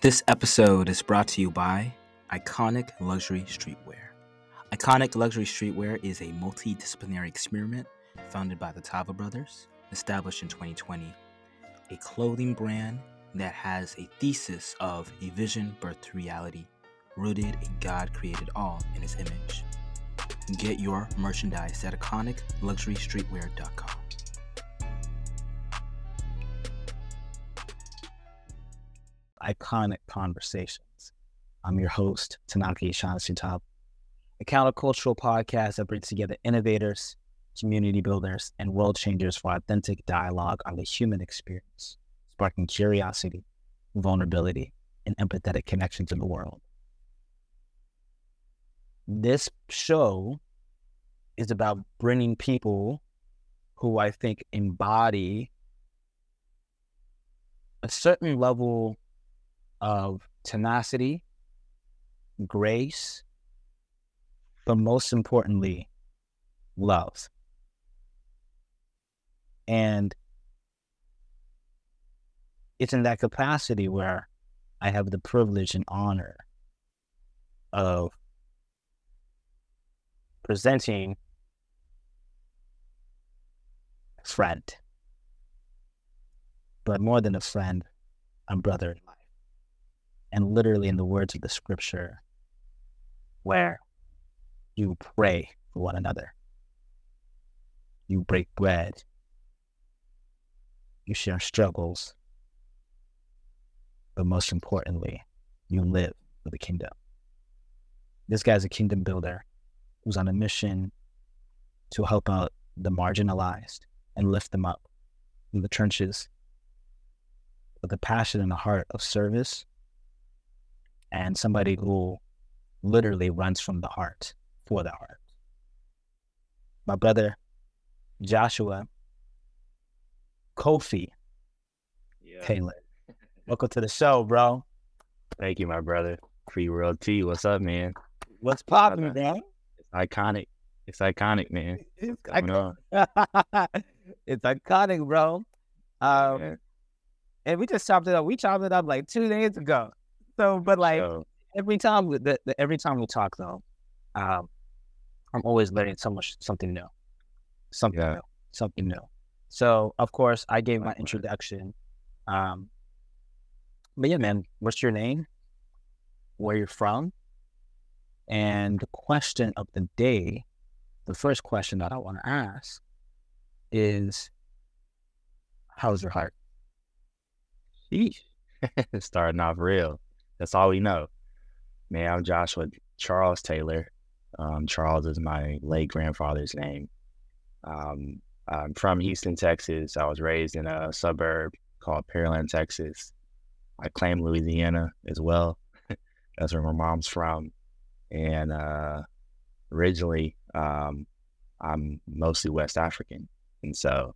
This episode is brought to you by Iconic Luxury Streetwear. Iconic Luxury Streetwear is a multidisciplinary experiment founded by the Tava brothers, established in 2020, a clothing brand that has a thesis of a vision birthed reality, rooted in God created all in his image. Get your merchandise at iconicluxurystreetwear.com. iconic conversations. I'm your host, Tanaka Shaughnessy Top, a countercultural podcast that brings together innovators, community builders, and world changers for authentic dialogue on the human experience, sparking curiosity, vulnerability, and empathetic connection to the world. This show is about bringing people who I think embody a certain level of tenacity, grace, but most importantly, love. And it's in that capacity where I have the privilege and honor of presenting a friend. But more than a friend, a brother and literally in the words of the scripture, where you pray for one another, you break bread, you share struggles, but most importantly, you live for the kingdom. This guy's a kingdom builder who's on a mission to help out the marginalized and lift them up in the trenches. With a passion and a heart of service and somebody who literally runs from the heart for the heart. My brother Joshua Kofi yeah. Taylor. Welcome to the show, bro. Thank you, my brother. Free World T. What's up, man? What's popping, man? It's iconic. It's iconic, man. It's iconic. it's iconic, bro. Um, yeah. and we just chopped it up. We chopped it up like two days ago. So, but like so, every time, the, the, every time we talk though, um, I'm always learning so much something new, something yeah. new, something new. So, of course, I gave my introduction. Um, but yeah, man, what's your name? Where you're from? And the question of the day, the first question that I want to ask is, how's your heart? Sheesh. Starting off real. That's all we know. Man, I'm Joshua Charles Taylor. Um, Charles is my late grandfather's name. Um, I'm from Houston, Texas. I was raised in a suburb called Pearland, Texas. I claim Louisiana as well. That's where my mom's from. And uh, originally, um, I'm mostly West African. And so,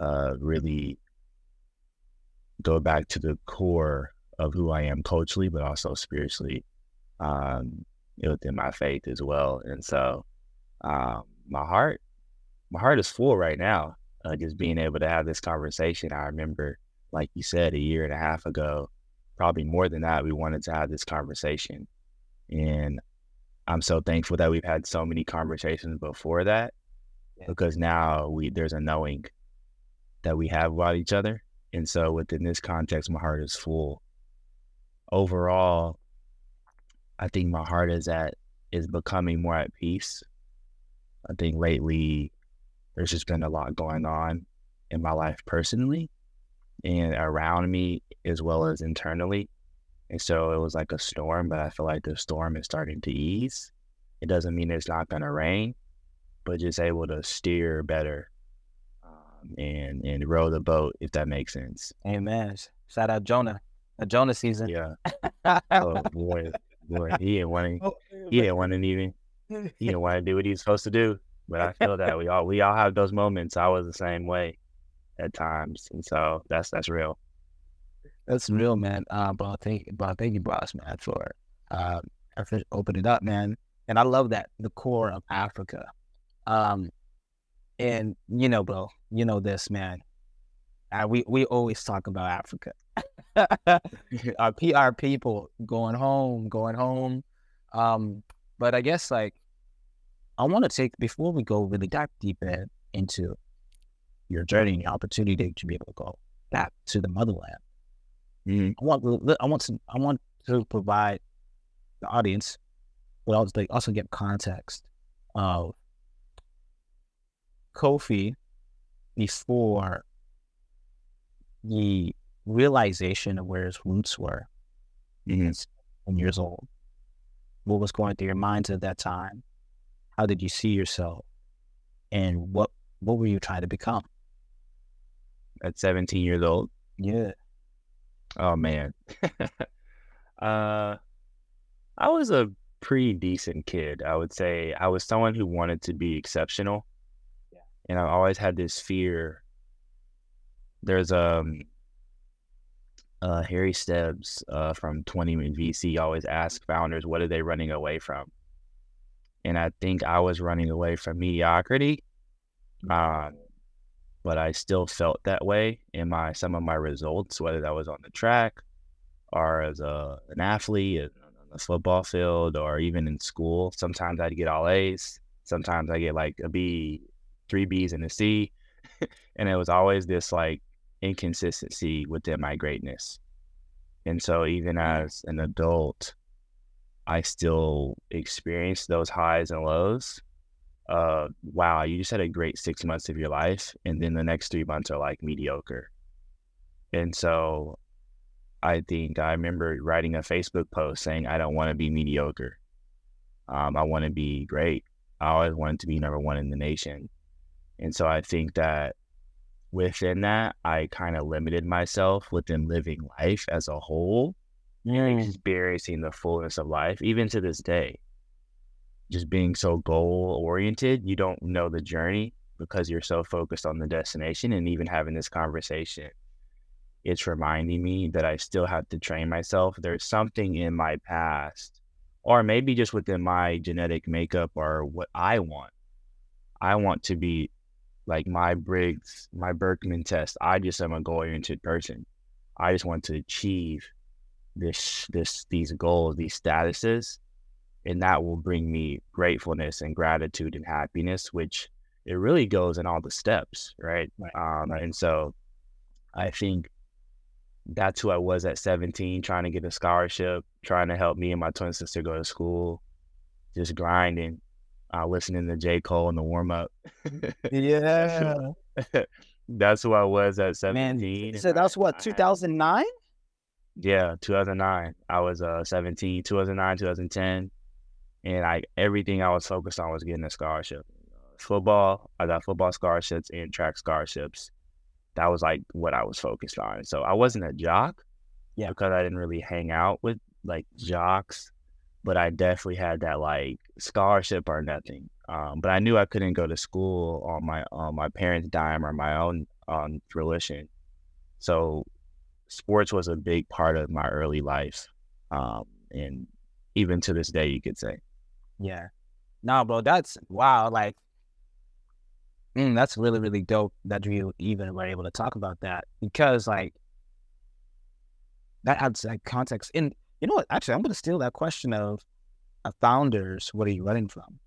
uh, really go back to the core of who I am culturally, but also spiritually um, within my faith as well. And so um, my heart, my heart is full right now. Uh, just being able to have this conversation. I remember, like you said, a year and a half ago, probably more than that, we wanted to have this conversation. And I'm so thankful that we've had so many conversations before that yeah. because now we there's a knowing that we have about each other. And so within this context, my heart is full overall, I think my heart is at is becoming more at peace. I think lately there's just been a lot going on in my life personally and around me as well as internally. And so it was like a storm, but I feel like the storm is starting to ease. It doesn't mean it's not going to rain, but just able to steer better um, and and row the boat, if that makes sense. Amen. Shout out Jonah a Jonah season. Yeah. oh boy, boy, he ain't wanting. Oh, he ain't wanting even. He didn't want to do what he's supposed to do. But I feel that we all we all have those moments. I was the same way at times, and so that's that's real. That's real, man. Uh, bro, thank, bro, thank you, boss, man, for uh, for opening up, man. And I love that the core of Africa. Um, and you know, bro, you know this, man. Uh, we we always talk about Africa. our PR people going home, going home. Um, but I guess like I want to take before we go really dive deep in, into your journey and your opportunity to be able to go back to the motherland. Mhm. I want I want to I want to provide the audience, but also like also get context of Kofi before the realization of where his roots were Mhm. at seven years old. What was going through your minds at that time? How did you see yourself? And what what were you trying to become? At 17 years old. Yeah. Oh man. uh I was a pretty decent kid. I would say I was someone who wanted to be exceptional. Yeah. And I always had this fear. There's um uh Harry Stebbs uh from 20 Min VC always asks founders what are they running away from? And I think I was running away from mediocrity. Um but I still felt that way in my some of my results, whether that was on the track or as a an athlete uh, on the football field or even in school. Sometimes I'd get all A's. Sometimes I get like a B, three B's and a C. and it was always this like inconsistency within my greatness. And so even as an adult, I still experience those highs and lows uh wow you just had a great six months of your life and then the next three months are like mediocre. And so i think i remember writing a facebook post saying i don't want to be mediocre. Um, i want to be great. I always wanted to be number one in the nation. And so i think that within that i kind of limited myself within living life as a whole and mm. experiencing the fullness of life even to this day just being so goal oriented, you don't know the journey because you're so focused on the destination. And even having this conversation, it's reminding me that I still have to train myself. There's something in my past, or maybe just within my genetic makeup or what I want. I want to be like Myers-Briggs, my Birkman test. I just am a goal oriented person. I just want to achieve this, this, these goals, these statuses and that will bring me gratefulness and gratitude and happiness which it really goes in all the steps right, Right, um right. and so i think that's who i was at 17 trying to get a scholarship trying to help me and my twin sister go to school just grinding uh listening to j cole in the warm-up Yeah. that's who i was at Man, 17 and so that's what, 2009? Yeah, 2009. I was uh 17, 2009, 2010, and I everything I was focused on was getting a scholarship. Football, I got football scholarships and track scholarships. That was like what I was focused on. So I wasn't a jock, Yeah. because I didn't really hang out with like jocks, but I definitely had that like scholarship or nothing. Um, but I knew I couldn't go to school on my on my parents' dime or my own on fruition. So sports was a big part of my early life. Um, and even to this day, you could say. Yeah. No, bro, that's wow. Like, mm, that's really, really dope that you even were able to talk about that because, like, that adds like context. And you know what? Actually, I'm going to steal that question of uh, founders. What are you running from?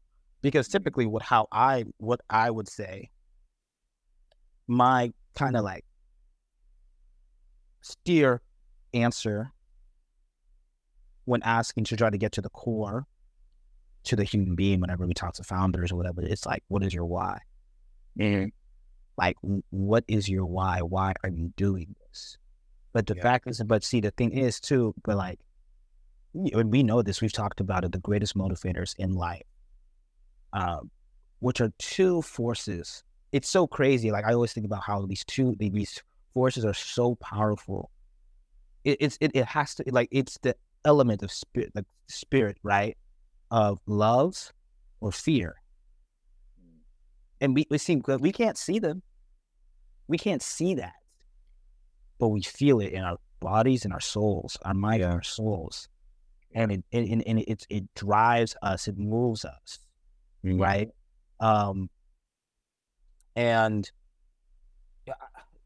Because typically, what how I what I would say, my kind of like steer answer when asking to try to get to the core to the human being whenever we talk to founders or whatever it's like what is your why And like what is your why why are you doing this but the Yeah. fact is but see the thing is too but like and we know this we've talked about it the greatest motivators in life um which are two forces. It's so crazy like i always think about how these two these forces are so powerful. It, it's it, it has to like it's the element of spirit like spirit right of love or fear. And we, we seem we can't see them. We can't see that. But we feel it in our bodies and our souls our mind and Yeah. our souls and it and, and, it, it drives us it moves us Mhm. right um and yeah,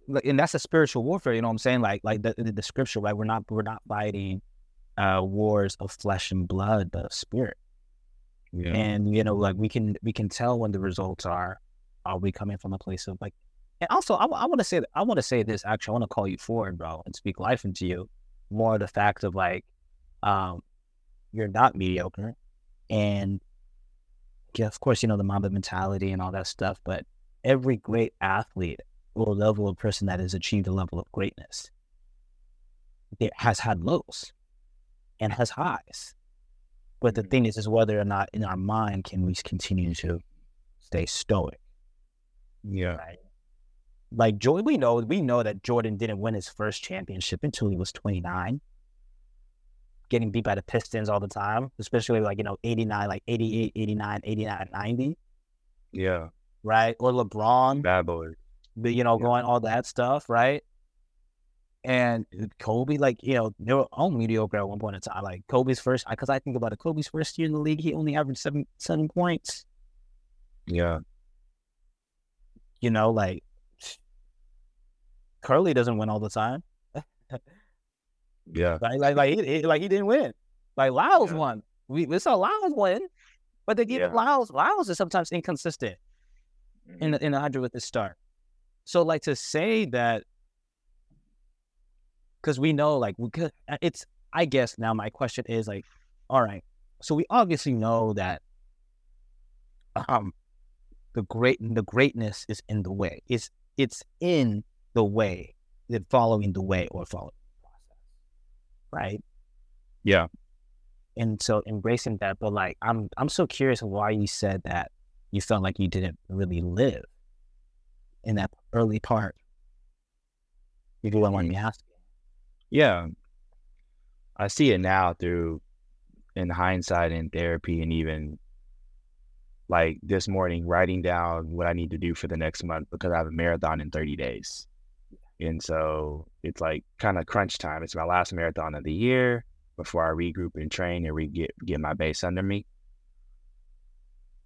like, and that's a spiritual warfare. You know what I'm saying? Like, like the, the, the scripture, right? We're not, we're not fighting uh, wars of flesh and blood, but of spirit. Yeah. And you know, like we can, we can tell when the results are. Are we coming from a place of like? And also, I, I want to say, I want to say this. Actually, I want to call you forward, bro, and speak life into you. More the fact of like, um, you're not mediocre, and yeah, of course, you know the Mamba mentality and all that stuff. But every great athlete or level of person that has achieved a level of greatness it has had lows and has highs. But the mm-hmm. thing is, is whether or not in our mind can we continue to stay stoic. Yeah. Right? Like Jordan, we know we know that Jordan didn't win his first championship until he was 29. Getting beat by the Pistons all the time, especially like, you know, 89, like 88, 89, 89, 90. Yeah. Right. Or LeBron. Bad boy But, you know, yeah. going all that stuff, right? And Kobe, like, you know, they were all mediocre at one point in time. Like Kobe's first, because I think about it, Kobe's first year in the league, he only averaged seven seven points. Yeah. You know, like Curry doesn't win all the time. Yeah. Like, like, like, he, like he didn't win. Like Lyles yeah. won. We, we saw Lyles win, but they give yeah. Lyles. Lyles is sometimes inconsistent mm-hmm. in the, in the hundred with the start. So like to say that because we know like we could uh, it's I guess now my question is like, all right, so we obviously know that um the great the greatness is in the way. It's it's in the way, that following the way or following. Right? Yeah. And so embracing that, but like I'm I'm so curious why you said that you felt like you didn't really live in that early part. You do what want me mm-hmm. asking. Yeah. I see it now through in hindsight in therapy and even like this morning writing down what I need to do for the next month because I have a marathon in 30 days. And so it's like kind of crunch time. It's my last marathon of the year before I regroup and train and re get get my base under me.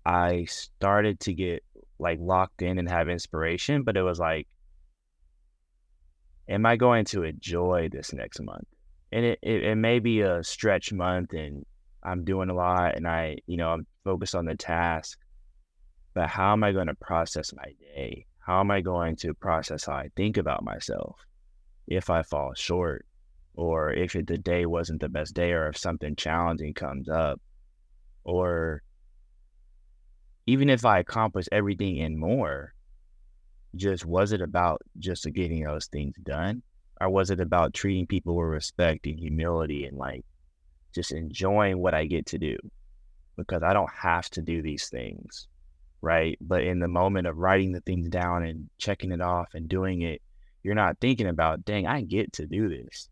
I started to get like locked in and have inspiration, but it was like, am I going to enjoy this next month? And it, it, it may be a stretch month and I'm doing a lot and I, you know, I'm focused on the task, but how am I going to process my day? How am I going to process how I think about myself if I fall short or if the day wasn't the best day or if something challenging comes up or even if I accomplished everything and more, just was it about just getting those things done? Or was it about treating people with respect and humility and like just enjoying what I get to do? Because I don't have to do these things, right? But in the moment of writing the things down and checking it off and doing it, you're not thinking about, dang, I get to do this.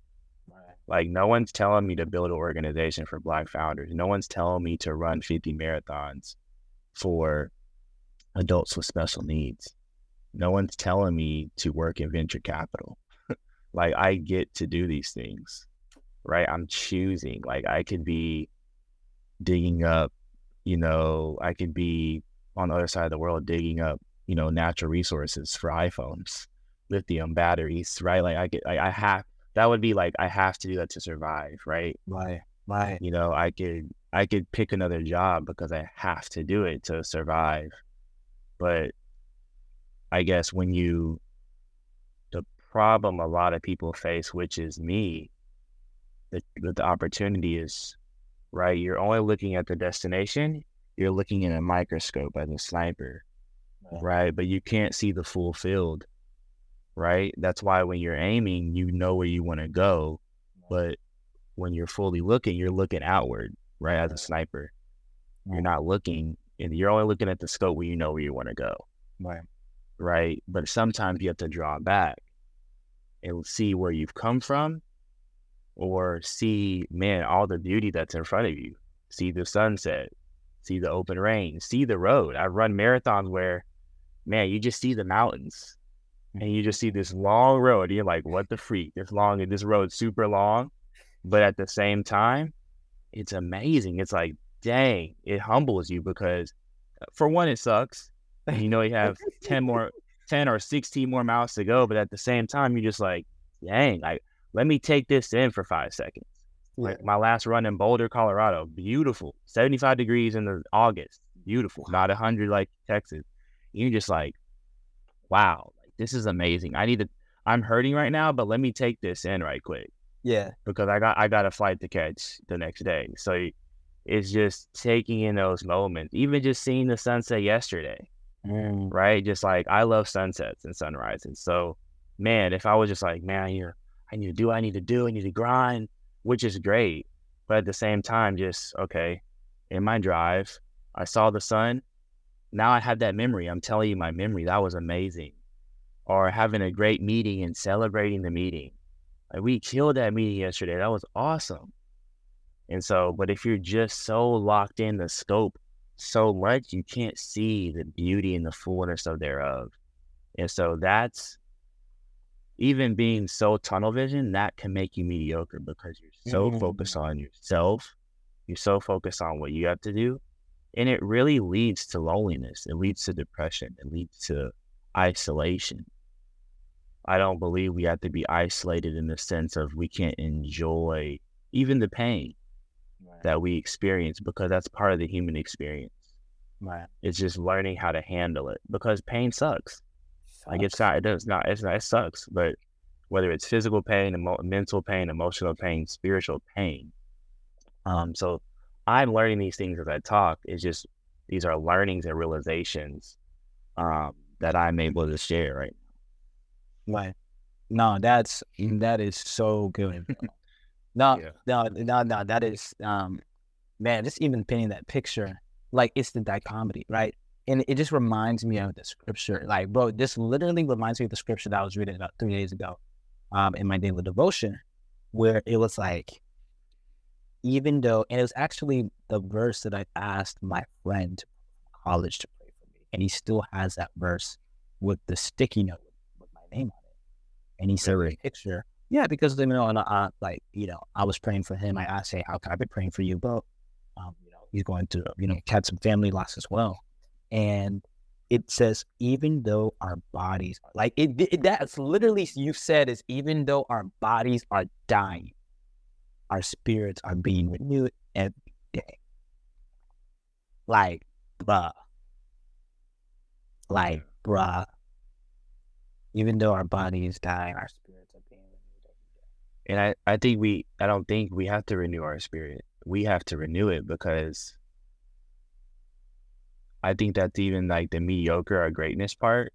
Like no one's telling me to build an organization for black founders. No one's telling me to run 50 marathons for adults with special needs. No one's telling me to work in venture capital. like I get to do these things, right? I'm choosing. Like I could be digging up, you know, I could be on the other side of the world digging up, you know, natural resources for iPhones, lithium batteries, right? Like I get, I, I have, that would be like, I have to do that to survive, right? Right. Right. You know, I could I could pick another job because I have to do it to survive. But I guess when you, the problem a lot of people face, which is me, the, the opportunity is, right? You're only looking at the destination, you're looking in a microscope as a sniper, yeah. right? But you can't see the full field, right? That's why when you're aiming, you know where you want to go. But when you're fully looking, you're looking outward right? As a sniper, you're not looking, and you're only looking at the scope where you know where you want to go, right? Right. But sometimes you have to draw back and see where you've come from, or see, man, all the beauty that's in front of you. See the sunset, see the open range, see the road. I run marathons where, man, you just see the mountains and you just see this long road. You're like, what the freak? This long and this road's super long. But at the same time, it's amazing. It's like, dang, it humbles you because uh, for one, it sucks. And you know, you have 10 more, 10 or 16 more miles to go. But at the same time, you're just like, dang, like, let me take this in for five seconds. Like my last run in Boulder, Colorado, beautiful. 75 degrees in the August, beautiful. Not 100 like Texas. You're just like, wow, like, this is amazing. I need to, I'm hurting right now, but let me take this in right quick. Yeah. Because I got, I got a flight to catch the next day. So it's just taking in those moments, even just seeing the sunset yesterday mm. right? Just like I love sunsets and sunrises. So, man, if I was just like, man, you I need to do, I need to do, I need to grind, which is great. But at the same time, just okay, in my drive, I saw the sun. Now I have that memory. I'm telling you, my memory that was amazing. Or having a great meeting and celebrating the meeting. Like we killed that meeting yesterday. That was awesome. And so, but if you're just so locked in the scope so much you can't see the beauty and the fullness of thereof. And so that's even being so tunnel vision, that can make you mediocre because you're so mm-hmm. focused on yourself. You're so focused on what you have to do. And it really leads to loneliness. It leads to depression. It leads to isolation. I don't believe we have to be isolated in the sense of we can't enjoy even the pain right. that we experience because that's part of the human experience. Right. It's just learning how to handle it because pain sucks. Like it's not, it does not, it's not, it sucks. But whether it's physical pain, emo- mental pain, emotional pain, spiritual pain. Um, so I'm learning these things as I talk. It's just these are learnings and realizations um, that I'm able to share right now. Right. No, that's that is so good. No, yeah. no, no, no. That is, um, man. Just even painting that picture, like it's the dichotomy, right? And it just reminds me of the scripture. Like, bro, this literally reminds me of the scripture that I was reading about three days ago, um, in my daily devotion, where it was like, even though, and it was actually the verse that I asked my friend college to pray for me, and he still has that verse with the sticky note with my name on it, and he said, a picture yeah, because you know, and I, like you know, I was praying for him. I asked, "Hey, how can I be praying for you?" But um, you know, he's going to you know had some family loss as well, and it says even though our bodies like it, it that's literally you said is even though our bodies are dying, our spirits are being renewed every day. Like, bruh, like, bruh. Even though our body is dying, our spirits are being renewed every day. and I, I think we, I don't think we have to renew our spirit. We have to renew it because I think that's even like the mediocre or greatness part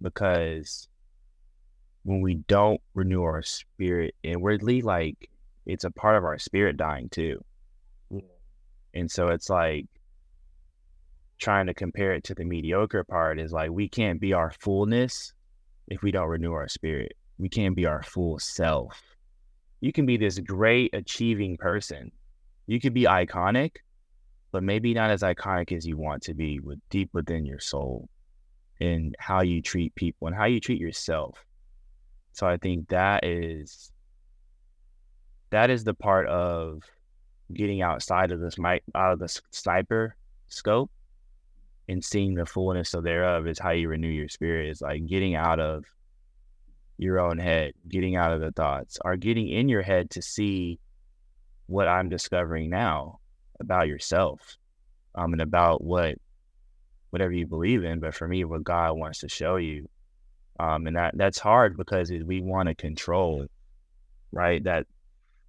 because when we don't renew our spirit inwardly, like it's a part of our spirit dying too. And so it's like trying to compare it to the mediocre part is like we can't be our fullness if we don't renew our spirit. We can't be our full self you can be this great achieving person. You could be iconic, but maybe not as iconic as you want to be with deep within your soul and how you treat people and how you treat yourself. So I think that is that is the part of getting outside of this mic out of the sniper scope and seeing the fullness of thereof is how you renew your spirit. Is like getting out of your own head, getting out of the thoughts, or getting in your head to see what I'm discovering now about yourself um, and about what whatever you believe in. But for me, what God wants to show you, um, and that that's hard because we want to control, right? That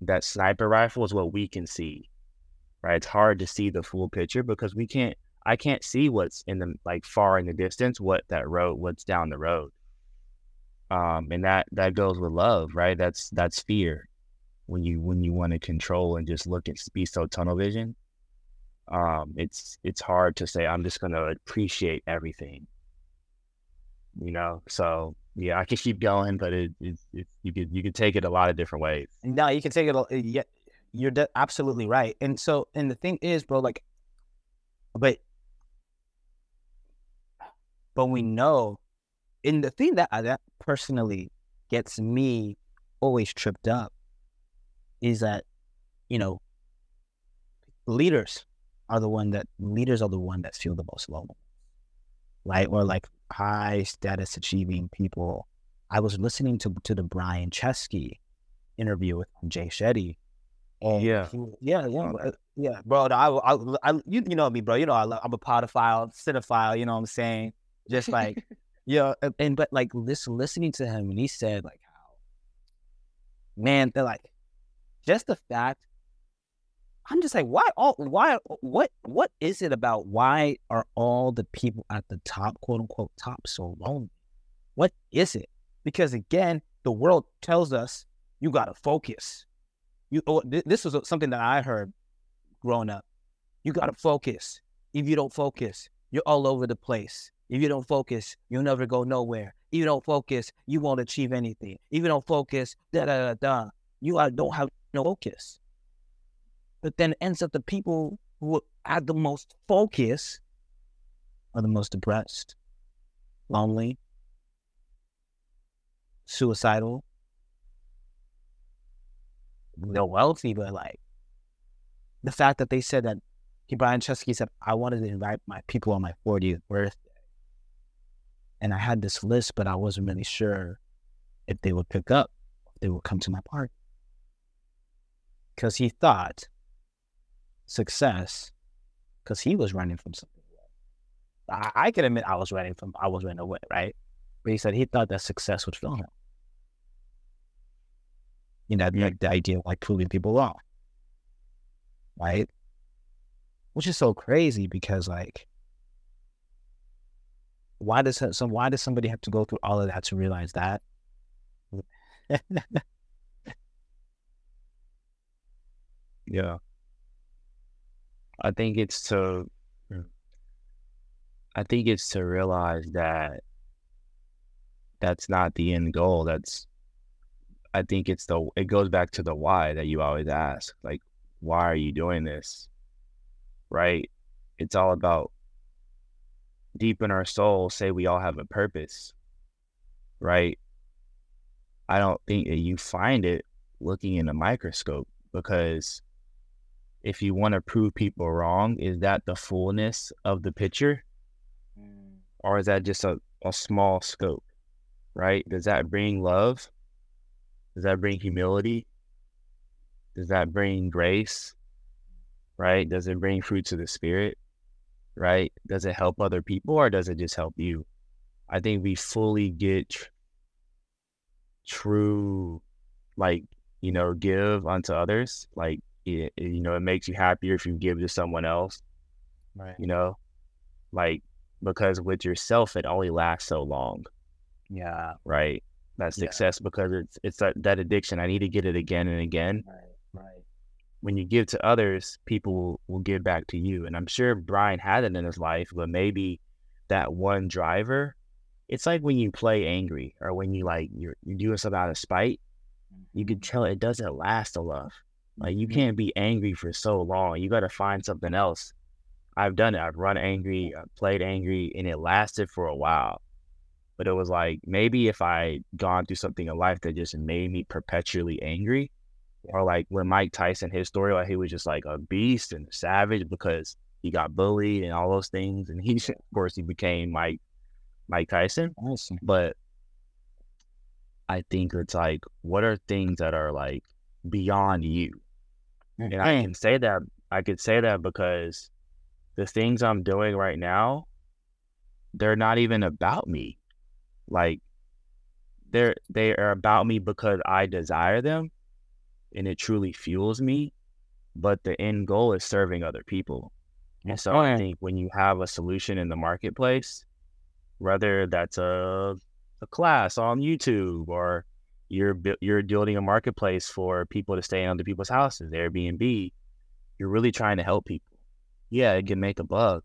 that sniper rifle is what we can see, right? It's hard to see the full picture because we can't. I can't see what's in the like far in the distance, what that road, what's down the road um, and that that goes with love, right? That's that's fear when you when you want to control and just look and be so tunnel vision. Um, it's it's hard to say I'm just gonna appreciate everything, you know. So yeah, I can keep going, but it, it, it you could you could take it a lot of different ways. No, you can take it. Yeah, you're de- absolutely right. And so, and the thing is, bro, like, but but we know and the thing that that personally gets me always tripped up is that you know leaders are the one that leaders are the one that feel the most lonely right or like high status achieving people. I was listening to to the Brian Chesky interview with Jay Shetty. And Yeah. he- yeah, yeah, bro. Uh, yeah, bro. I, I, I, you, you know me, bro. You know I love, I'm a podophile, cinephile. You know what I'm saying? Just like, yeah, and, and but like listen, listening to him, and he said like how, man, they're like, just the fact. I'm just like, why all why what what is it about why are all the people at the top, quote unquote top so lonely? What is it? Because again, the world tells us you gotta focus. You oh, th- this was something that I heard growing up. You gotta focus. If you don't focus, you're all over the place. If you don't focus, you'll never go nowhere. If you don't focus, you won't achieve anything. If you don't focus, da da da da. You uh, don't have focus. But then ends up the people who are the most focus are the most depressed, lonely, suicidal, they're wealthy, but like the fact that they said that he Brian Chesky said, I wanted to invite my people on my 40th birthday. And I had this list, but I wasn't really sure if they would pick up, if they would come to my party. Because he thought success, because he was running from something. I, I can admit I was running from, I was running away, right? But he said he thought that success would fill him. You know, like the idea of like proving people wrong. Right? Which is so crazy because like why does some why does somebody have to go through all of that to realize that? Yeah. I think it's to I think it's to realize that that's not the end goal. That's I think it's the it goes back to the why that you always ask. Like, why are you doing this? Right? It's all about deep in our soul say we all have a purpose. Right? I don't think that you find it looking in a microscope because if you want to prove people wrong, is that the fullness of the picture? Mm. Or is that just a, a small scope? Right? Does that bring love? Does that bring humility? Does that bring grace? Right? Does it bring fruits of the spirit? Right? Does it help other people or does it just help you? I think we fully get tr- true, like, you know, give unto others. Like, it, it- you know, it makes you happier if you give to someone else, Right. you know, like, because with yourself, it only lasts so long Yeah. right? That Yeah. success because it's it's that, that addiction. I need to get it again and again. Right. Right. When you give to others, people will, will give back to you. And I'm sure Brian had it in his life, but maybe that one driver, it's like when you play angry or when you like you're you're doing something out of spite, you can mm-hmm. tell it doesn't last a lot. Like you Mhm. can't be angry for so long. You gotta find something else. I've done it. I've run angry, I've played angry, and it lasted for a while but it was like maybe if I gone through something in life that just made me perpetually angry, or like when Mike Tyson his story, like he was just like a beast and a savage because he got bullied and all those things, and he of course he became Mike Mike Tyson. Awesome. But I think it's like what are things that are like beyond you, and I can say that I could say that because the things I'm doing right now, they're not even about me. Like they're they are about me because I desire them and it truly fuels me. But the end goal is serving other people. And so oh, I think when you have a solution in the marketplace, whether that's a a class on YouTube or you're you're building a marketplace for people to stay in other people's houses, Airbnb, you're really trying to help people. Yeah, it can make a buck,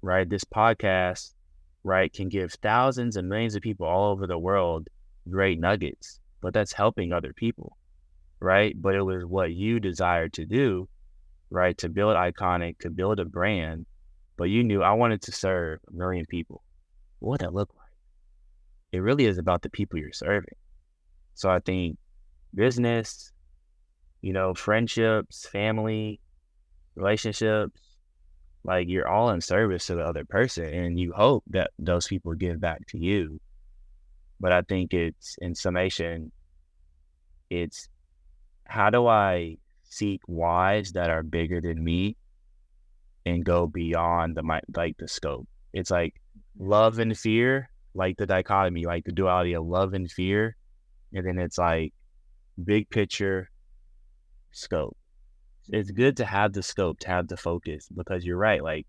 right? This podcast, right, can give thousands and millions of people all over the world great nuggets, but that's helping other people, right? But it was what you desired to do, right? To build iconic, to build a brand, but you knew I wanted to serve a million people. What would that look like? It really is about the people you're serving. So I think business, you know, friendships, family, relationships, Like you're all in service to the other person and you hope that those people give back to you. But I think it's in summation, it's how do I seek whys that are bigger than me and go beyond the like the scope. It's like love and fear, like the dichotomy, like the duality of love and fear, and then it's like big picture scope. It's good to have the scope, to have the focus, because you're right. Like,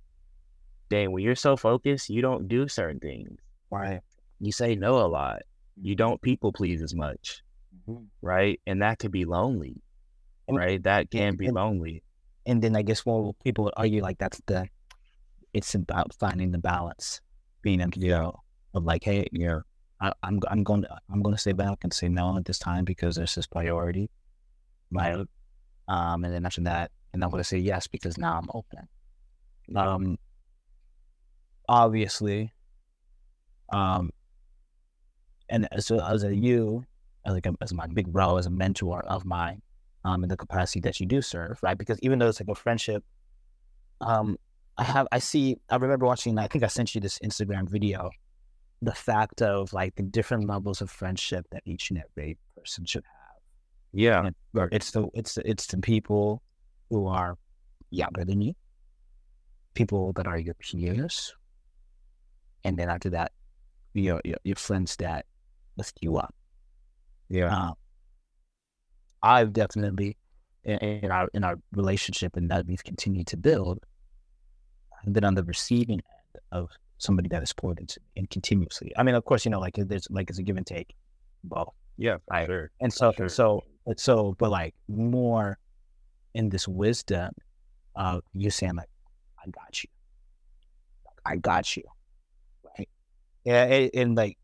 dang, when you're so focused, you don't do certain things. Right. You say no a lot. You don't people please as much. Mm-hmm. Right. And that could be lonely. And, right. That can and, be lonely. And then I guess well people would argue like that's the it's about finding the balance. Being in yeah. of like, hey, yeah, I, am I'm, I'm going to I'm going to stay back and say no at this time because there's this priority. Right. Um, and then after that, and I'm going to say yes because now I'm open. Um, obviously, um, and a, as a you, as like a, as my big bro, as a mentor of mine, um, in the capacity that you do serve, right? Because even though it's like a friendship, um, I have I see I remember watching. I think I sent you this Instagram video. The fact of like the different levels of friendship that each and every person should have. Yeah, it's the it's it's the people who are younger than you, people that are your peers, and then after that, your your, your friends that lift you up. Yeah, um, I've definitely in, in, our in our relationship and that we've continued to build, I've been on the receiving end of somebody that is poured into and continuously. I mean, of course, you know, like there's like it's a give and take, both. Yeah, right. sure. And so, sure. so but so, but like more in this wisdom of you saying like, I got you. I got you. Right. Yeah. And, and like,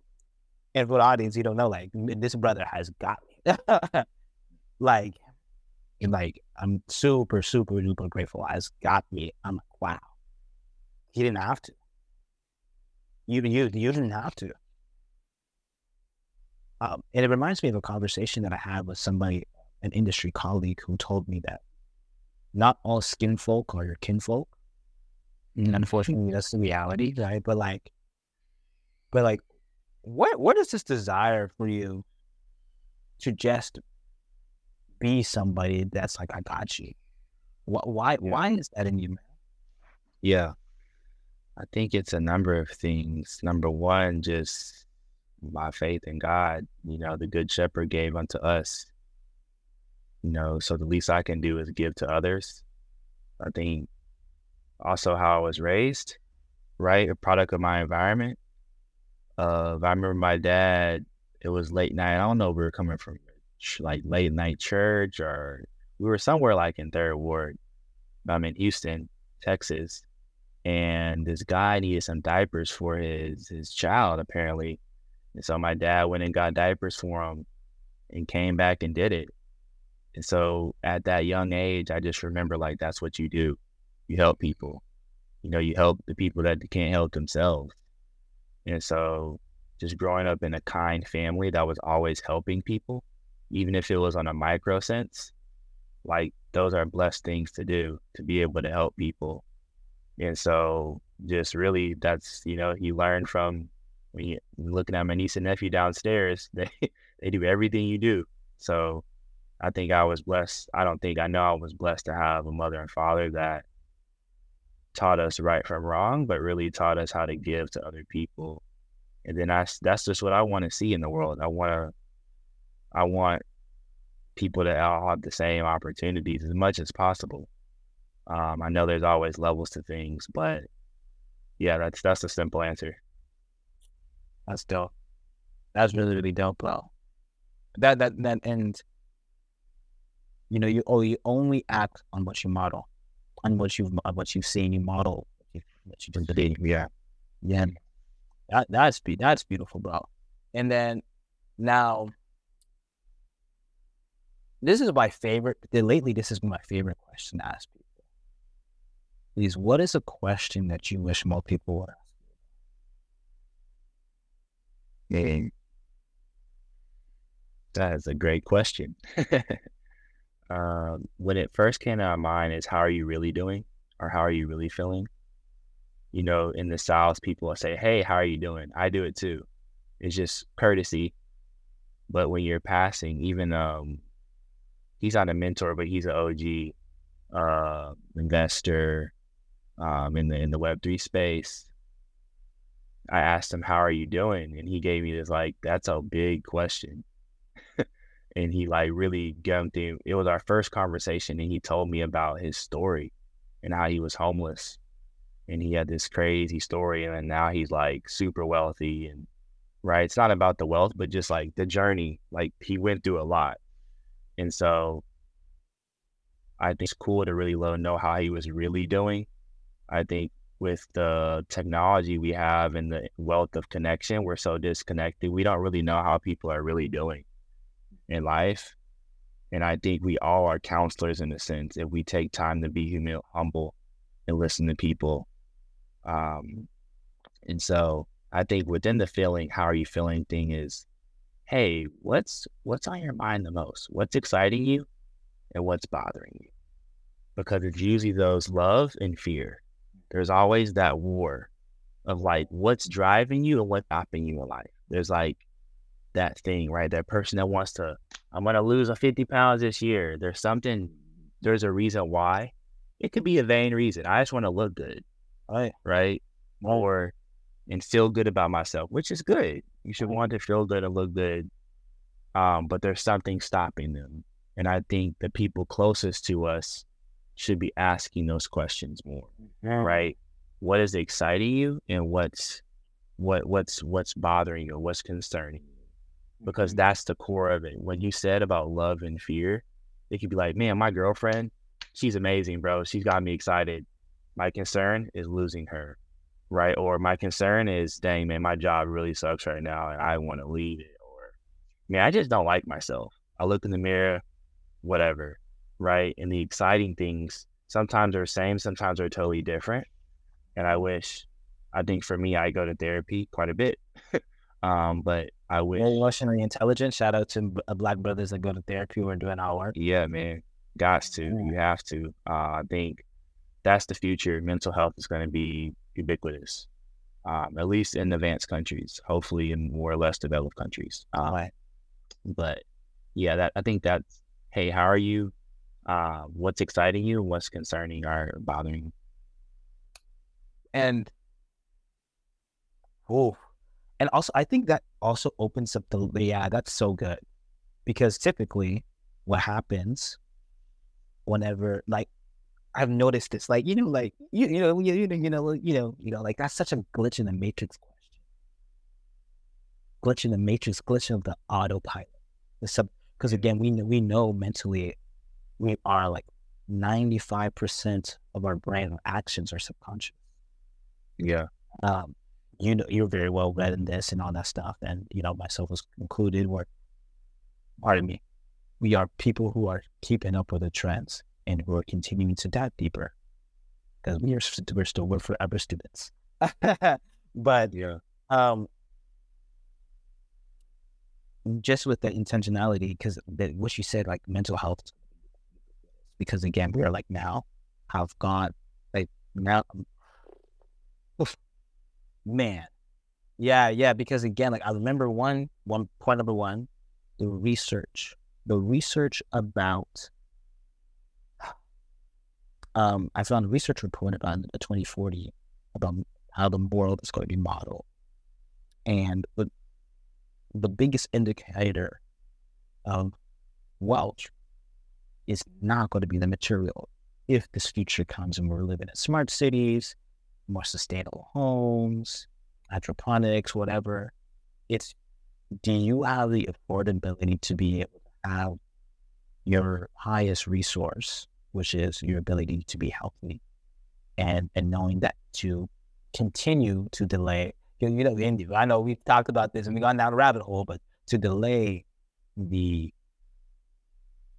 and for the audience, you don't know, like this brother has got me. like, and like, I'm super, super, duper grateful. Has got me. I'm like, wow. He didn't have to. You, you, you didn't have to. Um, and it reminds me of a conversation that I had with somebody, an industry colleague, who told me that not all skin folk are your kinfolk. And unfortunately, that's the reality, right? But like, but like, what what is this desire for you to just be somebody that's like, I got you? Why why, yeah. why is that in you, man? Yeah, I think it's a number of things. Number one, just my faith in God, you know, the good shepherd gave unto us. You know, so the least I can do is give to others. I think also how I was raised, right? A product of my environment. Uh, I remember my dad, it was late night. I don't know we were coming from like late night church or we were somewhere like in third ward. I'm in Houston, Texas. And this guy needed some diapers for his his child apparently. And so my dad went and got diapers for him and came back and did it. And so at that young age, I just remember like that's what you do. You help people. You know, you help the people that can't help themselves. And so just growing up in a kind family that was always helping people, even if it was on a micro sense, like those are blessed things to do to be able to help people. And so just really that's, you know, you learn from when you looking at my niece and nephew downstairs, they they do everything you do. So I think I was blessed. I don't think I know I was blessed to have a mother and father that taught us right from wrong, but really taught us how to give to other people. And then that's that's just what I want to see in the world. I want to I want people to all have the same opportunities as much as possible. Um, I know there's always levels to things, but yeah, that's that's a simple answer. That's dope. That's really really dope, bro. That that that and you know you oh you only act on what you model, on what you've what you've seen. You model what you believe. Yeah, yeah. That that's be that's beautiful, bro. And then now, this is my favorite. Lately, this has been my favorite question to ask people. Is what is a question that you wish more people would ask? That is a great question. um, when it first came to my mind is how are you really doing or how are you really feeling? you know, in the South, people will say, Hey, how are you doing? I do it too. It's just courtesy. But when you're passing, even um he's not a mentor, but he's an OG uh investor um in the in the web three space. I asked him, How are you doing? And he gave me this like, that's a big question. and he like really gumped him. It was our first conversation and he told me about his story and how he was homeless and he had this crazy story and now he's like super wealthy and right it's not about the wealth but just like the journey like he went through a lot and so i think it's cool to really know how he was really doing i think with the technology we have and the wealth of connection we're so disconnected we don't really know how people are really doing in life and i think we all are counselors in a sense if we take time to be humble humble and listen to people um, and so I think within the feeling, how are you feeling thing is, hey, what's what's on your mind the most? What's exciting you and what's bothering you? Because it's usually those love and fear. There's always that war of like what's driving you and what's stopping you in life. There's like that thing, right? That person that wants to, I'm gonna lose a 50 pounds this year. There's something, there's a reason why. It could be a vain reason. I just want to look good right, right? Or and feel good about myself, which is good. You should want to feel good and look good. Um, but there's something stopping them. And I think the people closest to us should be asking those questions more. Mm-hmm. Right? What is exciting you and what's what what's what's bothering you what's concerning you? Because mm-hmm. that's the core of it. When you said about love and fear, it could be like, man, my girlfriend, she's amazing, bro. She's got me excited. My concern is losing her, right? Or my concern is, dang, man, my job really sucks right now and I want to leave it. Or, man, I just don't like myself. I look in the mirror, whatever, right? And the exciting things sometimes are the same, sometimes are totally different. And I wish, I think for me, I go to therapy quite a bit. um, but I wish. Very emotionally intelligent. Shout out to uh, Black brothers that go to therapy or doing our work. Yeah, man. Got to. You have to. Uh, I think that's the future. Mental health is going to be ubiquitous, um, at least in advanced countries. Hopefully, in more or less developed countries. Uh, but yeah, that I think that's hey, how are you? Uh, what's exciting you? What's concerning or bothering? And oh, and also I think that also opens up the yeah, that's so good because typically what happens whenever like I've noticed this, like you know, like you you know you, you know you know you know you know like that's such a glitch in the matrix question. Glitch in the matrix, glitch of the autopilot. The sub because again we we know mentally we are like ninety five percent of our brain our actions are subconscious. Yeah. Um, you know you're very well read in this and all that stuff, and you know myself was included. Where, pardon me, we are people who are keeping up with the trends and we're continuing to dive deeper because we are we're still we're forever students. but yeah, um, just with the intentionality, because what you said, like mental health, because again, we are like now have gone like now, oof, man, yeah, yeah. Because again, like I remember one one point number one, the research, the research about um, I found a research report about the 2040 about how the world is going to be modeled. And the, the biggest indicator of wealth is not going to be the material if this future comes and we're living in smart cities, more sustainable homes, hydroponics, whatever. It's do you have the affordability to be able to have your highest resource which is your ability to be healthy and and knowing that to continue to delay you, know India, I know we've talked about this and we've gone down a rabbit hole, but to delay the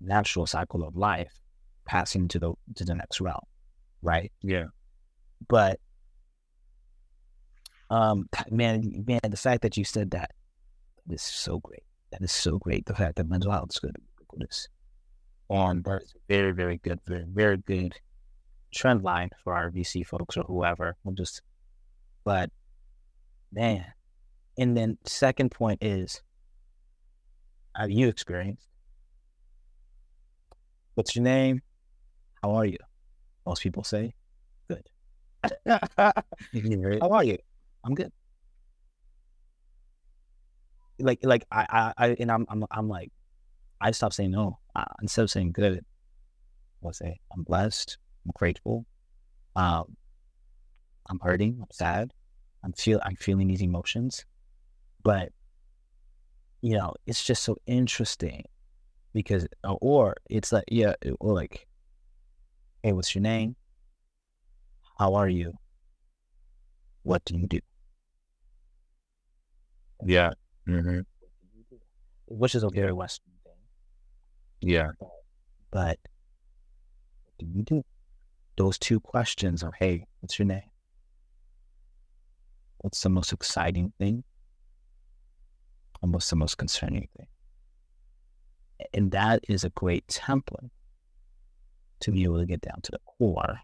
natural cycle of life passing to the to the next realm. Right. Yeah. But um man man the fact that you said that is so great. That is so great. The fact that mental health is good ubiquitous on, but it's very, very good, very, very good trend line for our VC folks or whoever. We'll just But man, and then second point is, have you experienced? What's your name? How are you? Most people say, good. How are you? I'm good. Like, like I, I, I and I'm, I'm, I'm like, I stopped saying no. Uh, instead of saying good, I'll say I'm blessed. I'm grateful. Um, I'm hurting. I'm sad. I'm feel. I'm feeling these emotions, but you know, it's just so interesting because, or it's like, yeah, or like, hey, what's your name? How are you? What do you do? Yeah. Mm-hmm. Which is a very Western thing. Yeah. But what do you do? Those two questions are, hey, what's your name? What's the most exciting thing? And what's the most concerning thing? And that is a great template to be able to get down to the core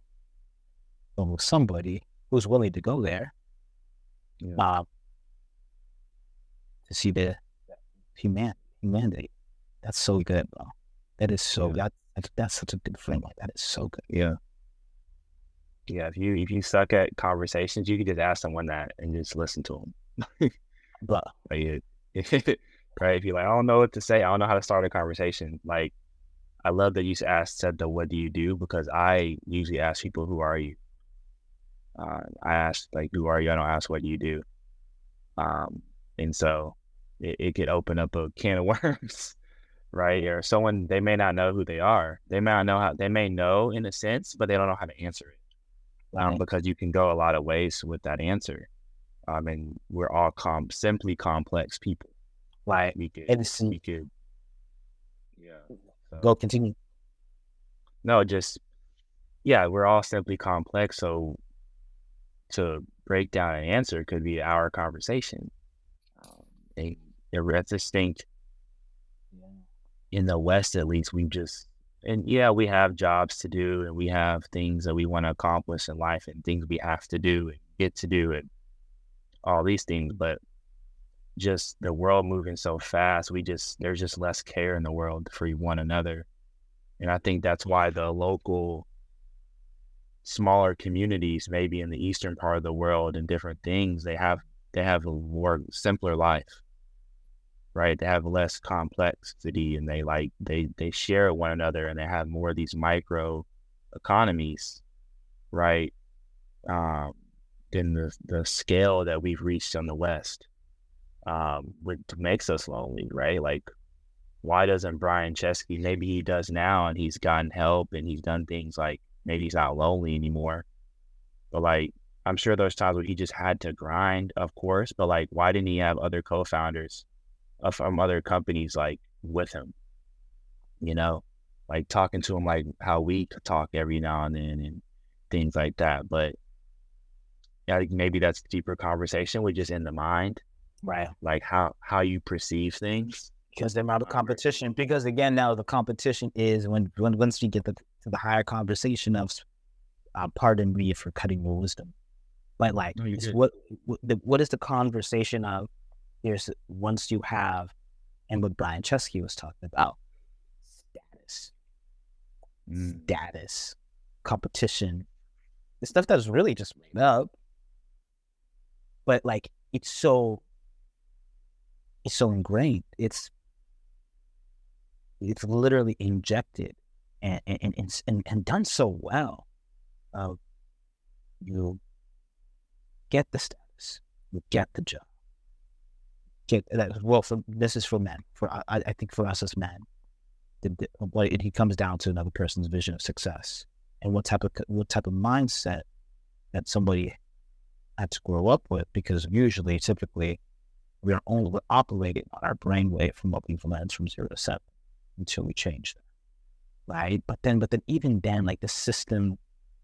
of somebody who's willing to go there Yeah. uh, to see the human humanity. That's so good, bro. That is so Yeah. that that's, that's such a good framework. That is so good. Yeah. Yeah. If you if you suck at conversations, you can just ask someone that and just listen to them. But Like, it- right? If you're like, I don't know what to say, I don't know how to start a conversation. Like, I love that you asked said the what do you do because I usually ask people who are you. Uh, I ask like who are you? I don't ask what do you do. Um, and so it, it could open up a can of worms, right? Or someone they may not know who they are. They may not know how. They may know in a sense, but they don't know how to answer it um, Right. because you can go a lot of ways with that answer. Um, mean, we're all com- simply complex people. Right, We could, and it's, we could, yeah. So, go continue. no, just yeah, we're all simply complex. So to break down an answer could be an hour conversation. Um, and I just think in the West, at least, we've just and yeah, we have jobs to do and we have things that we want to accomplish in life and things we have to do and get to do and all these things, but just the world moving so fast, we just there's just less care in the world for one another. And I think that's why the local smaller communities, maybe in the eastern part of the world and different things, they have they have a more simpler life. Right. They have less complexity and they like they they share one another and they have more of these micro economies, right? Um than the the scale that we've reached on the West. Um, which makes us lonely, right? Like why doesn't Brian Chesky maybe he does now and he's gotten help and he's done things like maybe he's not lonely anymore. But like I'm sure there's times where he just had to grind, of course, but like why didn't he have other co-founders from other companies like with him? You know, like talking to him like how we talk every now and then and things like that. But yeah, maybe that's deeper conversation with just in the mind, Right. like how how you perceive things. Because the amount of competition. Because again, now the competition is when, when once you get the, to the higher conversation of, uh, pardon me for cutting your wisdom, but like, No, what what, the, what is the conversation of? there's once you have, and what Brian Chesky was talking about, status, Mm. status, competition, the stuff that's really just made up. But like, it's so, it's so ingrained. It's it's literally injected and and and, and, and done so well. Uh, you get the status, you get the job, get that. Well, for this is for men. For I, I think for us as men, the, what it, it comes down to another person's vision of success and what type of what type of mindset that somebody had to grow up with. Because usually, typically, we are only operating on our brainwave from what we've learned from zero to seven until we change that. Right. But then, but then, even then, like the system,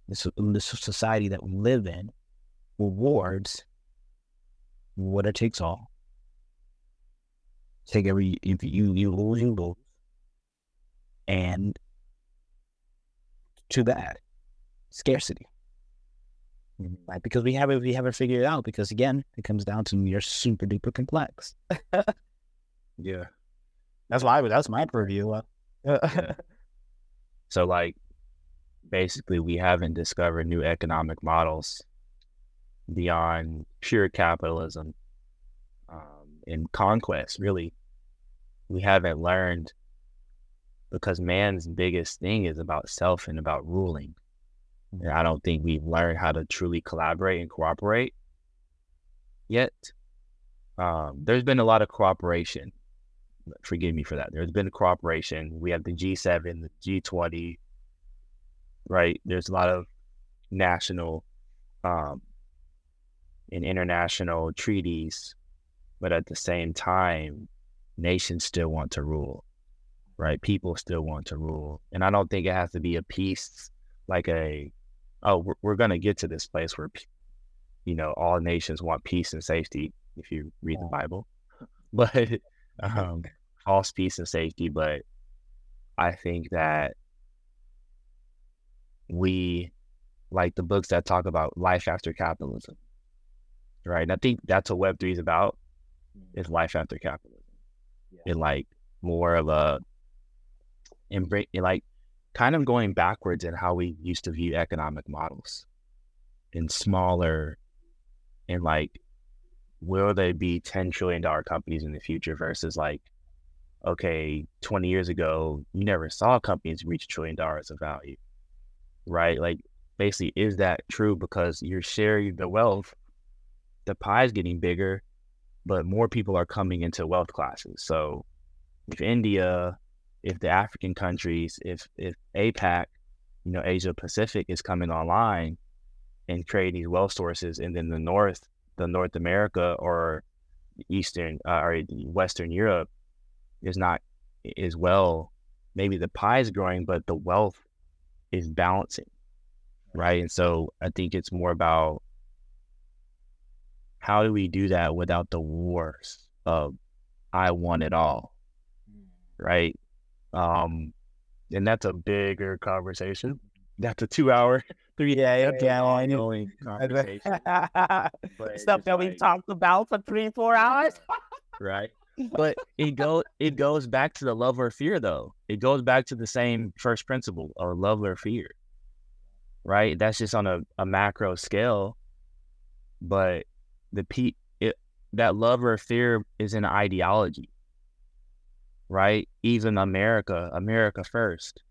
this, society that we live in rewards what it takes all. Take every, if you, you lose, you lose. And to that Scarcity. Mm-hmm. Because we haven't we haven't figured it out because again it comes down to you're super duper complex. yeah, that's why that's my purview. yeah. So like basically we haven't discovered new economic models beyond pure capitalism um, and conquest. Really, we haven't learned because man's biggest thing is about self and about ruling. And I don't think we've learned how to truly collaborate and cooperate yet. Um, there's been a lot of cooperation. Forgive me for that. There's been cooperation. We have the G7, the G20, right? There's a lot of national um, and international treaties, but at the same time, nations still want to rule, right? People still want to rule. And I don't think it has to be a peace like a oh, we're, we're going to get to this place where, you know, all nations want peace and safety, if you read the Bible, but um, false peace and safety. But I think that we like the books that talk about life after capitalism, right? And I think that's what Web3 is about, is life after capitalism. Yeah. like more of a, in, like kind of going backwards in how we used to view economic models in smaller and like will they be 10 trillion dollar companies in the future versus like okay 20 years ago you never saw companies reach a trillion dollars of value right? Like basically is that true because you're sharing the wealth the pie is getting bigger but more people are coming into wealth classes. So if india if the African countries, if if APAC, you know, Asia Pacific is coming online and creating these wealth sources, and then the North, the North America or Eastern uh, or Western Europe is not as well. Maybe the pie is growing, but the wealth is balancing, right? And so I think it's more about how do we do that without the wars of I want it all, mm. right? Um, and that's a bigger conversation. That's a two hour, three yeah, okay, I know. conversation. Stuff that like, we talked about for three, four hours. right. But it go it goes back to the love or fear though. It goes back to the same first principle of love or fear. Right? That's just on a, a macro scale. But the pe it that love or fear is an ideology right? Even America, America first,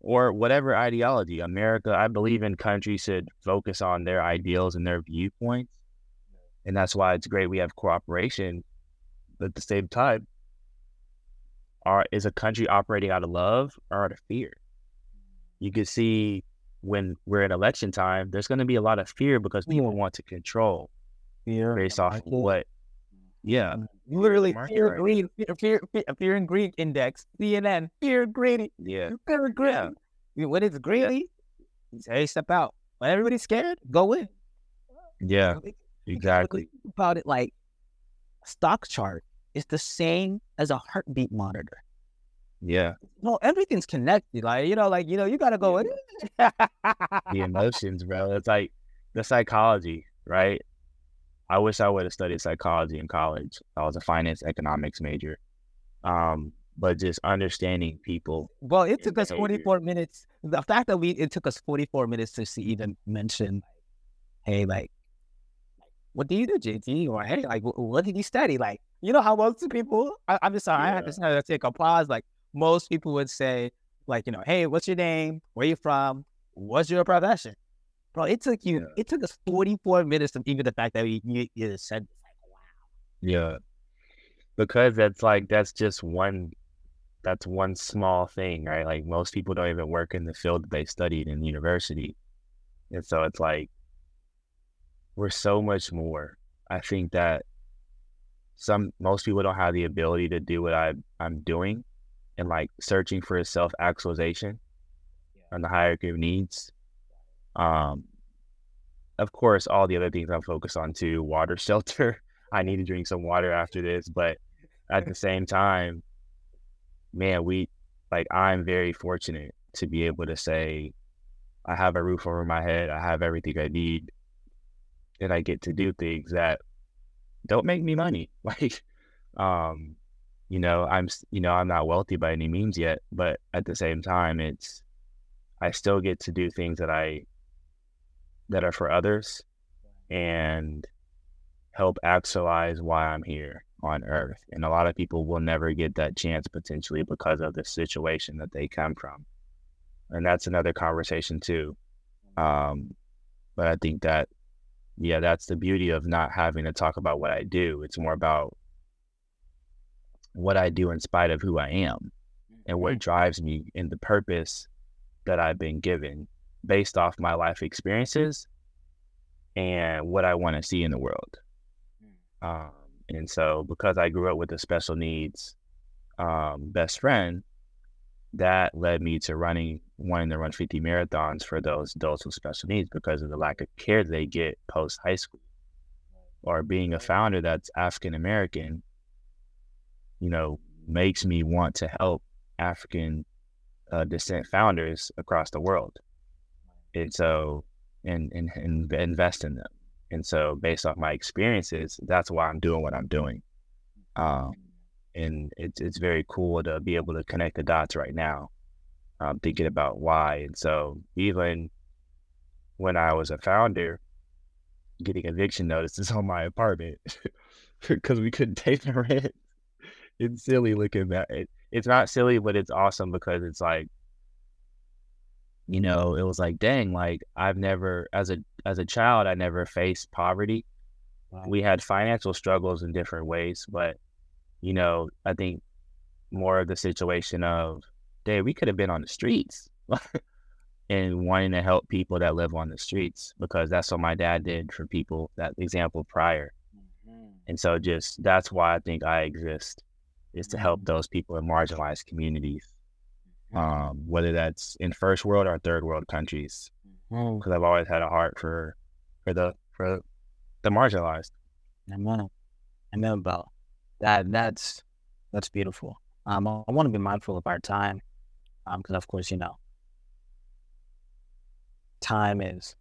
or whatever ideology. America, I believe in countries should focus on their ideals and their viewpoints. And that's why it's great we have cooperation. But at the same time, are is a country operating out of love or out of fear? You can see when we're in election time, there's going to be a lot of fear because people want to control fear based off what yeah. Mm, literally, fear green, fear, fear, fear, fear and greed index, CNN, fear greedy. Yeah. Fear greedy. Yeah. When it's greedy, hey, step out. When everybody's scared, go in. Yeah. Exactly. About it, like stock chart is the same as a heartbeat monitor. Yeah. No, everything's connected. Like, you know, like, you know, you gotta go in. the emotions, bro. It's like the psychology, right? I wish I would have studied psychology in college. I was a finance economics major. Um, but just understanding people. Well, it took us 44 minutes. The fact that we it took us 44 minutes to see, even mention, hey, like, what do you do, JT? Or hey, like, what did you study? Like, you know how most people. I, am just sorry, yeah. I had to, take a pause. Like, most people would say, like, you know, hey, what's your name? Where you from? What's your profession? Bro. It took you. Yeah. It took us 44 minutes to even the fact that we you, you said like wow. Yeah, because that's like that's just one. That's one small thing, right? Like most people don't even work in the field that they studied in university, and so it's like we're so much more. I think that some most people don't have the ability to do what I I'm doing, and like searching for self actualization yeah. on the hierarchy of needs um, of course, all the other things I'm focused on too, water, shelter. I need to drink some water after this, but at the same time, man, we like I'm very fortunate to be able to say I have a roof over my head, I have everything I need and I get to do things that don't make me money. Like, um, you know, I'm, you know, I'm not wealthy by any means yet, but at the same time, it's, I still get to do things that I, that are for others and help actualize why I'm here on earth. And a lot of people will never get that chance potentially because of the situation that they come from. And that's another conversation too. Um, but I think that, yeah, that's the beauty of not having to talk about what I do. It's more about what I do in spite of who I am and what drives me and the purpose that I've been given based off my life experiences and what I want to see in the world. Mm. Um, and so, because I grew up with a special needs um, best friend, that led me to running, wanting to run 50 marathons for those adults with special needs because of the lack of care they get post high school. Or being a founder that's African American, you know, makes me want to help African uh, descent founders across the world. And so, and, and, and invest in them. And so, based off my experiences, that's why I'm doing what I'm doing. Um, and it's it's very cool to be able to connect the dots right now. I'm thinking about why, and so even when I was a founder, getting eviction notices on my apartment because we couldn't pay the rent. It's silly looking back. It, it's not silly, but it's awesome because it's like you know, it was like, dang, like I've never as a as a child, I never faced poverty. Wow. We had financial struggles in different ways, but you know, I think more of the situation of, dang, we could have been on the streets and wanting to help people that live on the streets because that's what my dad did for people. That example prior, mm-hmm. and so just that's why I think I exist is to help those people in marginalized communities um, whether that's in first world or third world countries, because. I've always had a heart for for the for the marginalized. I know, I know about that. That's that's beautiful. Um, I, I want to be mindful of our time, um, because of course you know, time is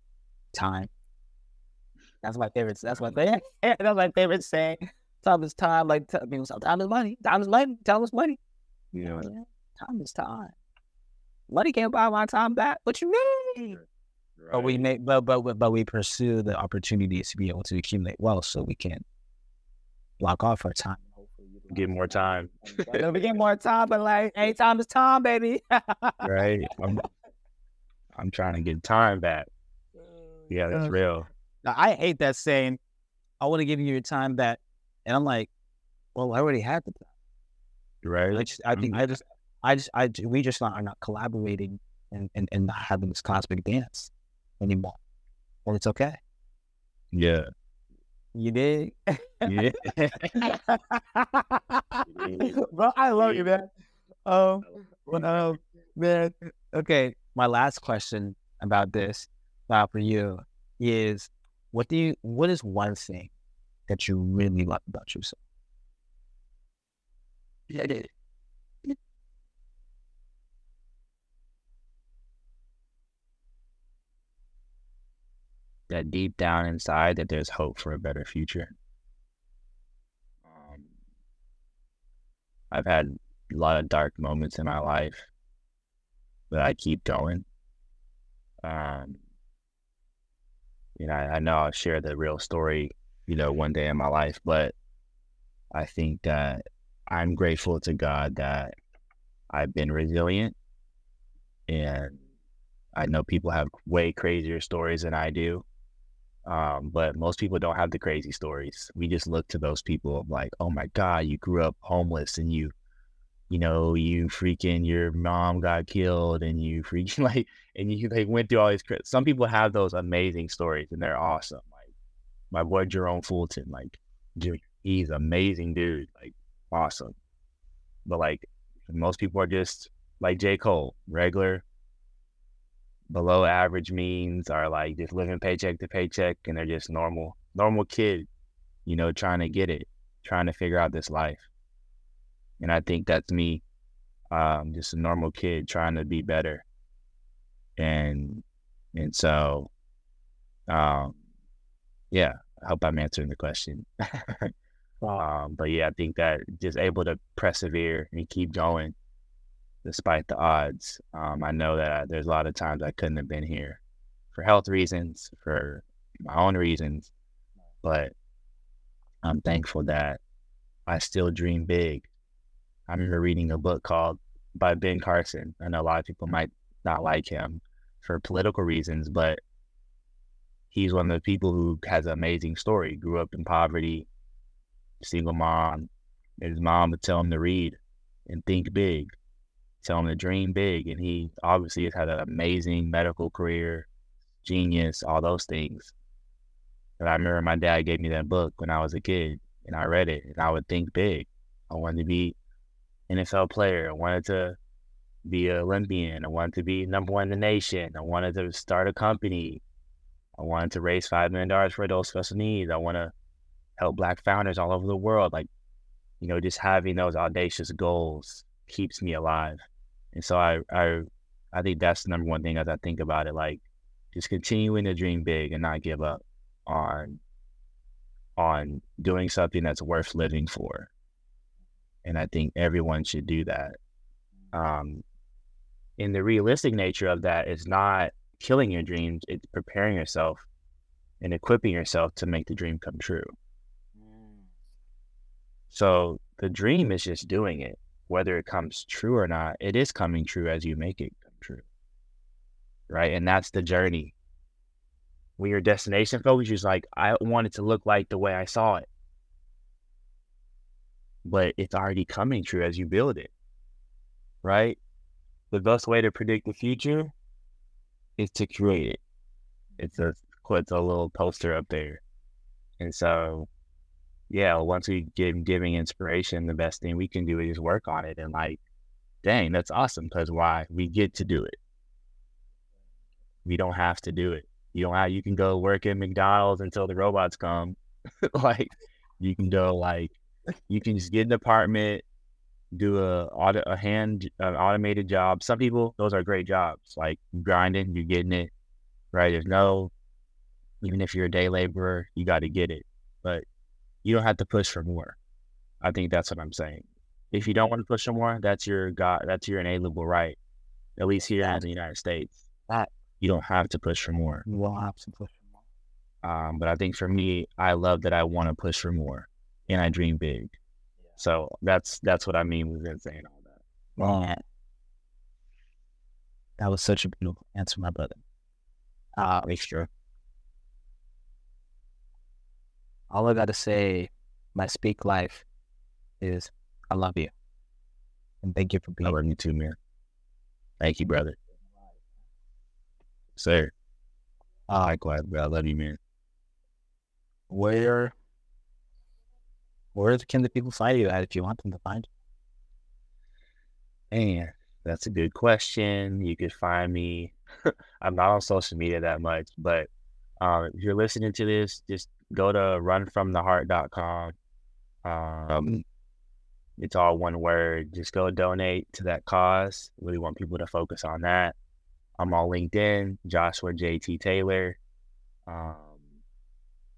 time. That's my favorite. That's my favorite. That's my favorite saying. Time is time. Like t- say, time is money. Time is money. Time is money. You know, yeah. time is time money can't buy my time back. What you mean? Right. But we make, but but but we pursue the opportunities to be able to accumulate wealth, so we can block off our time. Get more time. we get more time, but like, hey, time is time, baby. right. I'm, I'm trying to get time back. Mm. Yeah, that's real. Now, I hate that saying. I want to give you your time back, and I'm like, well, I already had the time. Right. Mm-hmm. I just, I think, I just, I just, I, we just not, are not collaborating and, and, and not having this cosmic dance anymore. And it's okay. Yeah. You did? Yeah. Bro, I love you, man. Um, well, um, man, okay. My last question about this, uh, for you, is what do you, what is one thing that you really love about yourself? Yeah, that deep down inside that there's hope for a better future. Um, I've had a lot of dark moments in my life, but I keep going. Um, you know, I, I know I'll share the real story, you know, one day in my life, but I think that I'm grateful to God that I've been resilient and I know people have way crazier stories than I do. Um, but most people don't have the crazy stories. We just look to those people like, oh my God, you grew up homeless and you, you know, you freaking, your mom got killed and you freaking like, and you like went through all these, some people have those amazing stories and they're awesome. Like my boy Jerome Fulton, like he's amazing dude, like awesome. But like most people are just like J. Cole, regular below average means are like just living paycheck to paycheck and they're just normal normal kid you know trying to get it trying to figure out this life. And i think that's me um, just a normal kid trying to be better. And and so um yeah, I hope I'm answering the question. um, but yeah, I think that just able to persevere and keep going despite the odds. Um, I know that I, there's a lot of times I couldn't have been here for health reasons, for my own reasons, but I'm thankful that I still dream big. I remember reading a book called by Ben Carson. I know a lot of people might not like him for political reasons, but he's one of the people who has an amazing story. Grew up in poverty, single mom. His mom would tell him to read and think big, tell him to dream big. And he obviously has had an amazing medical career, genius, all those things. And I remember my dad gave me that book when I was a kid and I read it and I would think big. I wanted to be an NFL player. I wanted to be an Olympian. I wanted to be number one in the nation. I wanted to start a company. I wanted to raise $5 million for adult special needs. I want to help Black founders all over the world. Like, you know, just having those audacious goals keeps me alive. And so I, I, I think that's the number one thing as I think about it. Like, just continuing to dream big and not give up on, on doing something that's worth living for. And I think everyone should do that. Um, and the realistic nature of that is not killing your dreams, it's preparing yourself and equipping yourself to make the dream come true. Mm. So the dream is just doing it. Whether it comes true or not, it is coming true as you make it come true. Right. And that's the journey. When your destination focus is like, I want it to look like the way I saw it. But it's already coming true as you build it. Right. The best way to predict the future is to create it. It's a it's a little poster up there, and so yeah, once we give giving inspiration, the best thing we can do is work on it and like, dang, that's awesome because why we get to do it. We don't have to do it. You don't have. You can go work at McDonald's until the robots come. like, you can go like, you can just get an apartment, do a auto, a hand an automated job. Some people those are great jobs. Like grinding, you're getting it right. There's no even if you're a day laborer, you got to get it, but you don't have to push for more. I think that's what I'm saying. If you don't want to push for more, that's your God. That's your inalienable right. At least here in the United States, that you don't have to push for more. You won't have to push for more. Um, but I think for me, I love that I want to push for more, and I dream big. Yeah. So that's that's what I mean with saying all that. Man, that was such a beautiful answer, my brother. Uh, extra. All I gotta say, my speak life, is I love you, and thank you for being. I love you too, man. Thank you, brother. Sir. Uh, Likewise, bro. I love you, man. Where where can the people find you at if you want them to find you? Man, that's a good question. You could find me. I'm not on social media that much, but um, if you're listening to this, just go to runfromtheheart.com. Um, it's all one word. Just go donate to that cause. Really want people to focus on that. I'm on LinkedIn, Joshua JT Taylor. Um,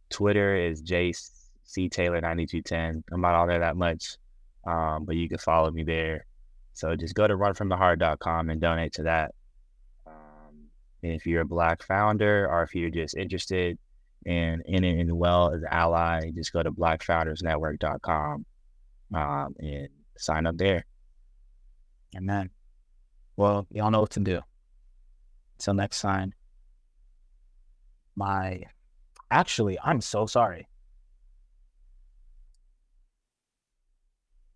Twitter is Jace C Taylor 9210. I'm not on there that much, um, but you can follow me there. So just go to runfromtheheart.com and donate to that. Um, and if you're a black founder or if you're just interested in in it and well as ally, just go to blackfoundersnetwork.com um, and sign up there. Amen. Well, y'all know what to do. Until next time. My actually, I'm so sorry.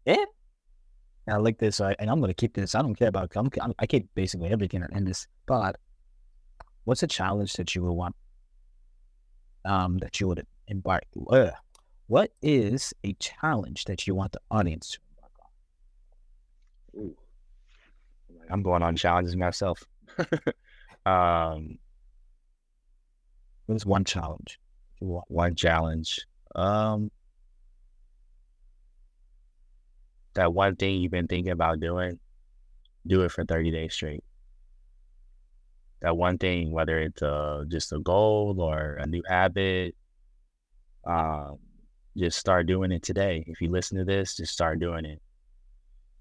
Yeah. I like this, and I'm to keep this. I don't care about. I'm, I keep basically everything in this. But what's a challenge that you would want? Um, that you would embark. Uh, what is a challenge that you want the audience to embark on? Ooh. I'm going on challenges myself. um, what is one challenge? One challenge. Um, that one thing you've been thinking about doing, do it for 30 days straight. That one thing, whether it's uh, just a goal or a new habit, um, just start doing it today. If you listen to this, just start doing it.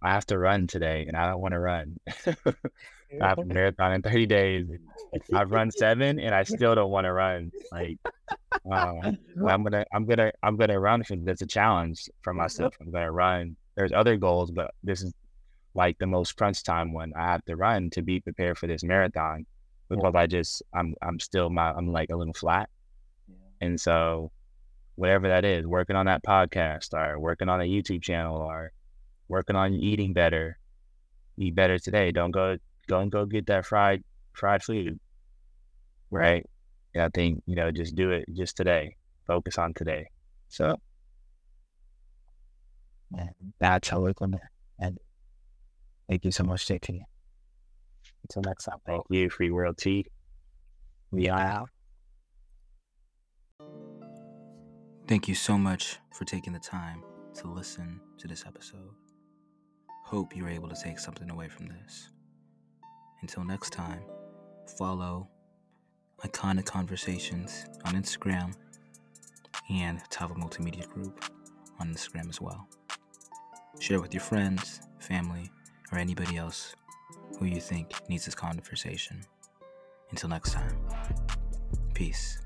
I have to run today, and I don't want to run. I have a marathon in 30 days. I've run seven, and I still don't want to run. Like, uh, I'm gonna, I'm gonna, I'm gonna run because it's a challenge for myself. I'm gonna run. There's other goals, but this is like the most crunch time one. I have to run to be prepared for this marathon because I just, I'm, I'm still my, I'm like a little flat, and so whatever that is, working on that podcast or working on a YouTube channel or working on eating better, eat better today. Don't go go and go get that fried fried food. Right. And I think, you know, just do it just today. Focus on today. So and that's how we're gonna end. Thank you so much, JT. Until next time. Thank you, Free World Tea. We are out. Thank you so much for taking the time to listen to this episode. Hope you're able to take something away from this. Until next time, follow Iconic Conversations on Instagram and Tava Multimedia Group on Instagram as well. Share with your friends, family, or anybody else who you think needs this conversation. Until next time, peace.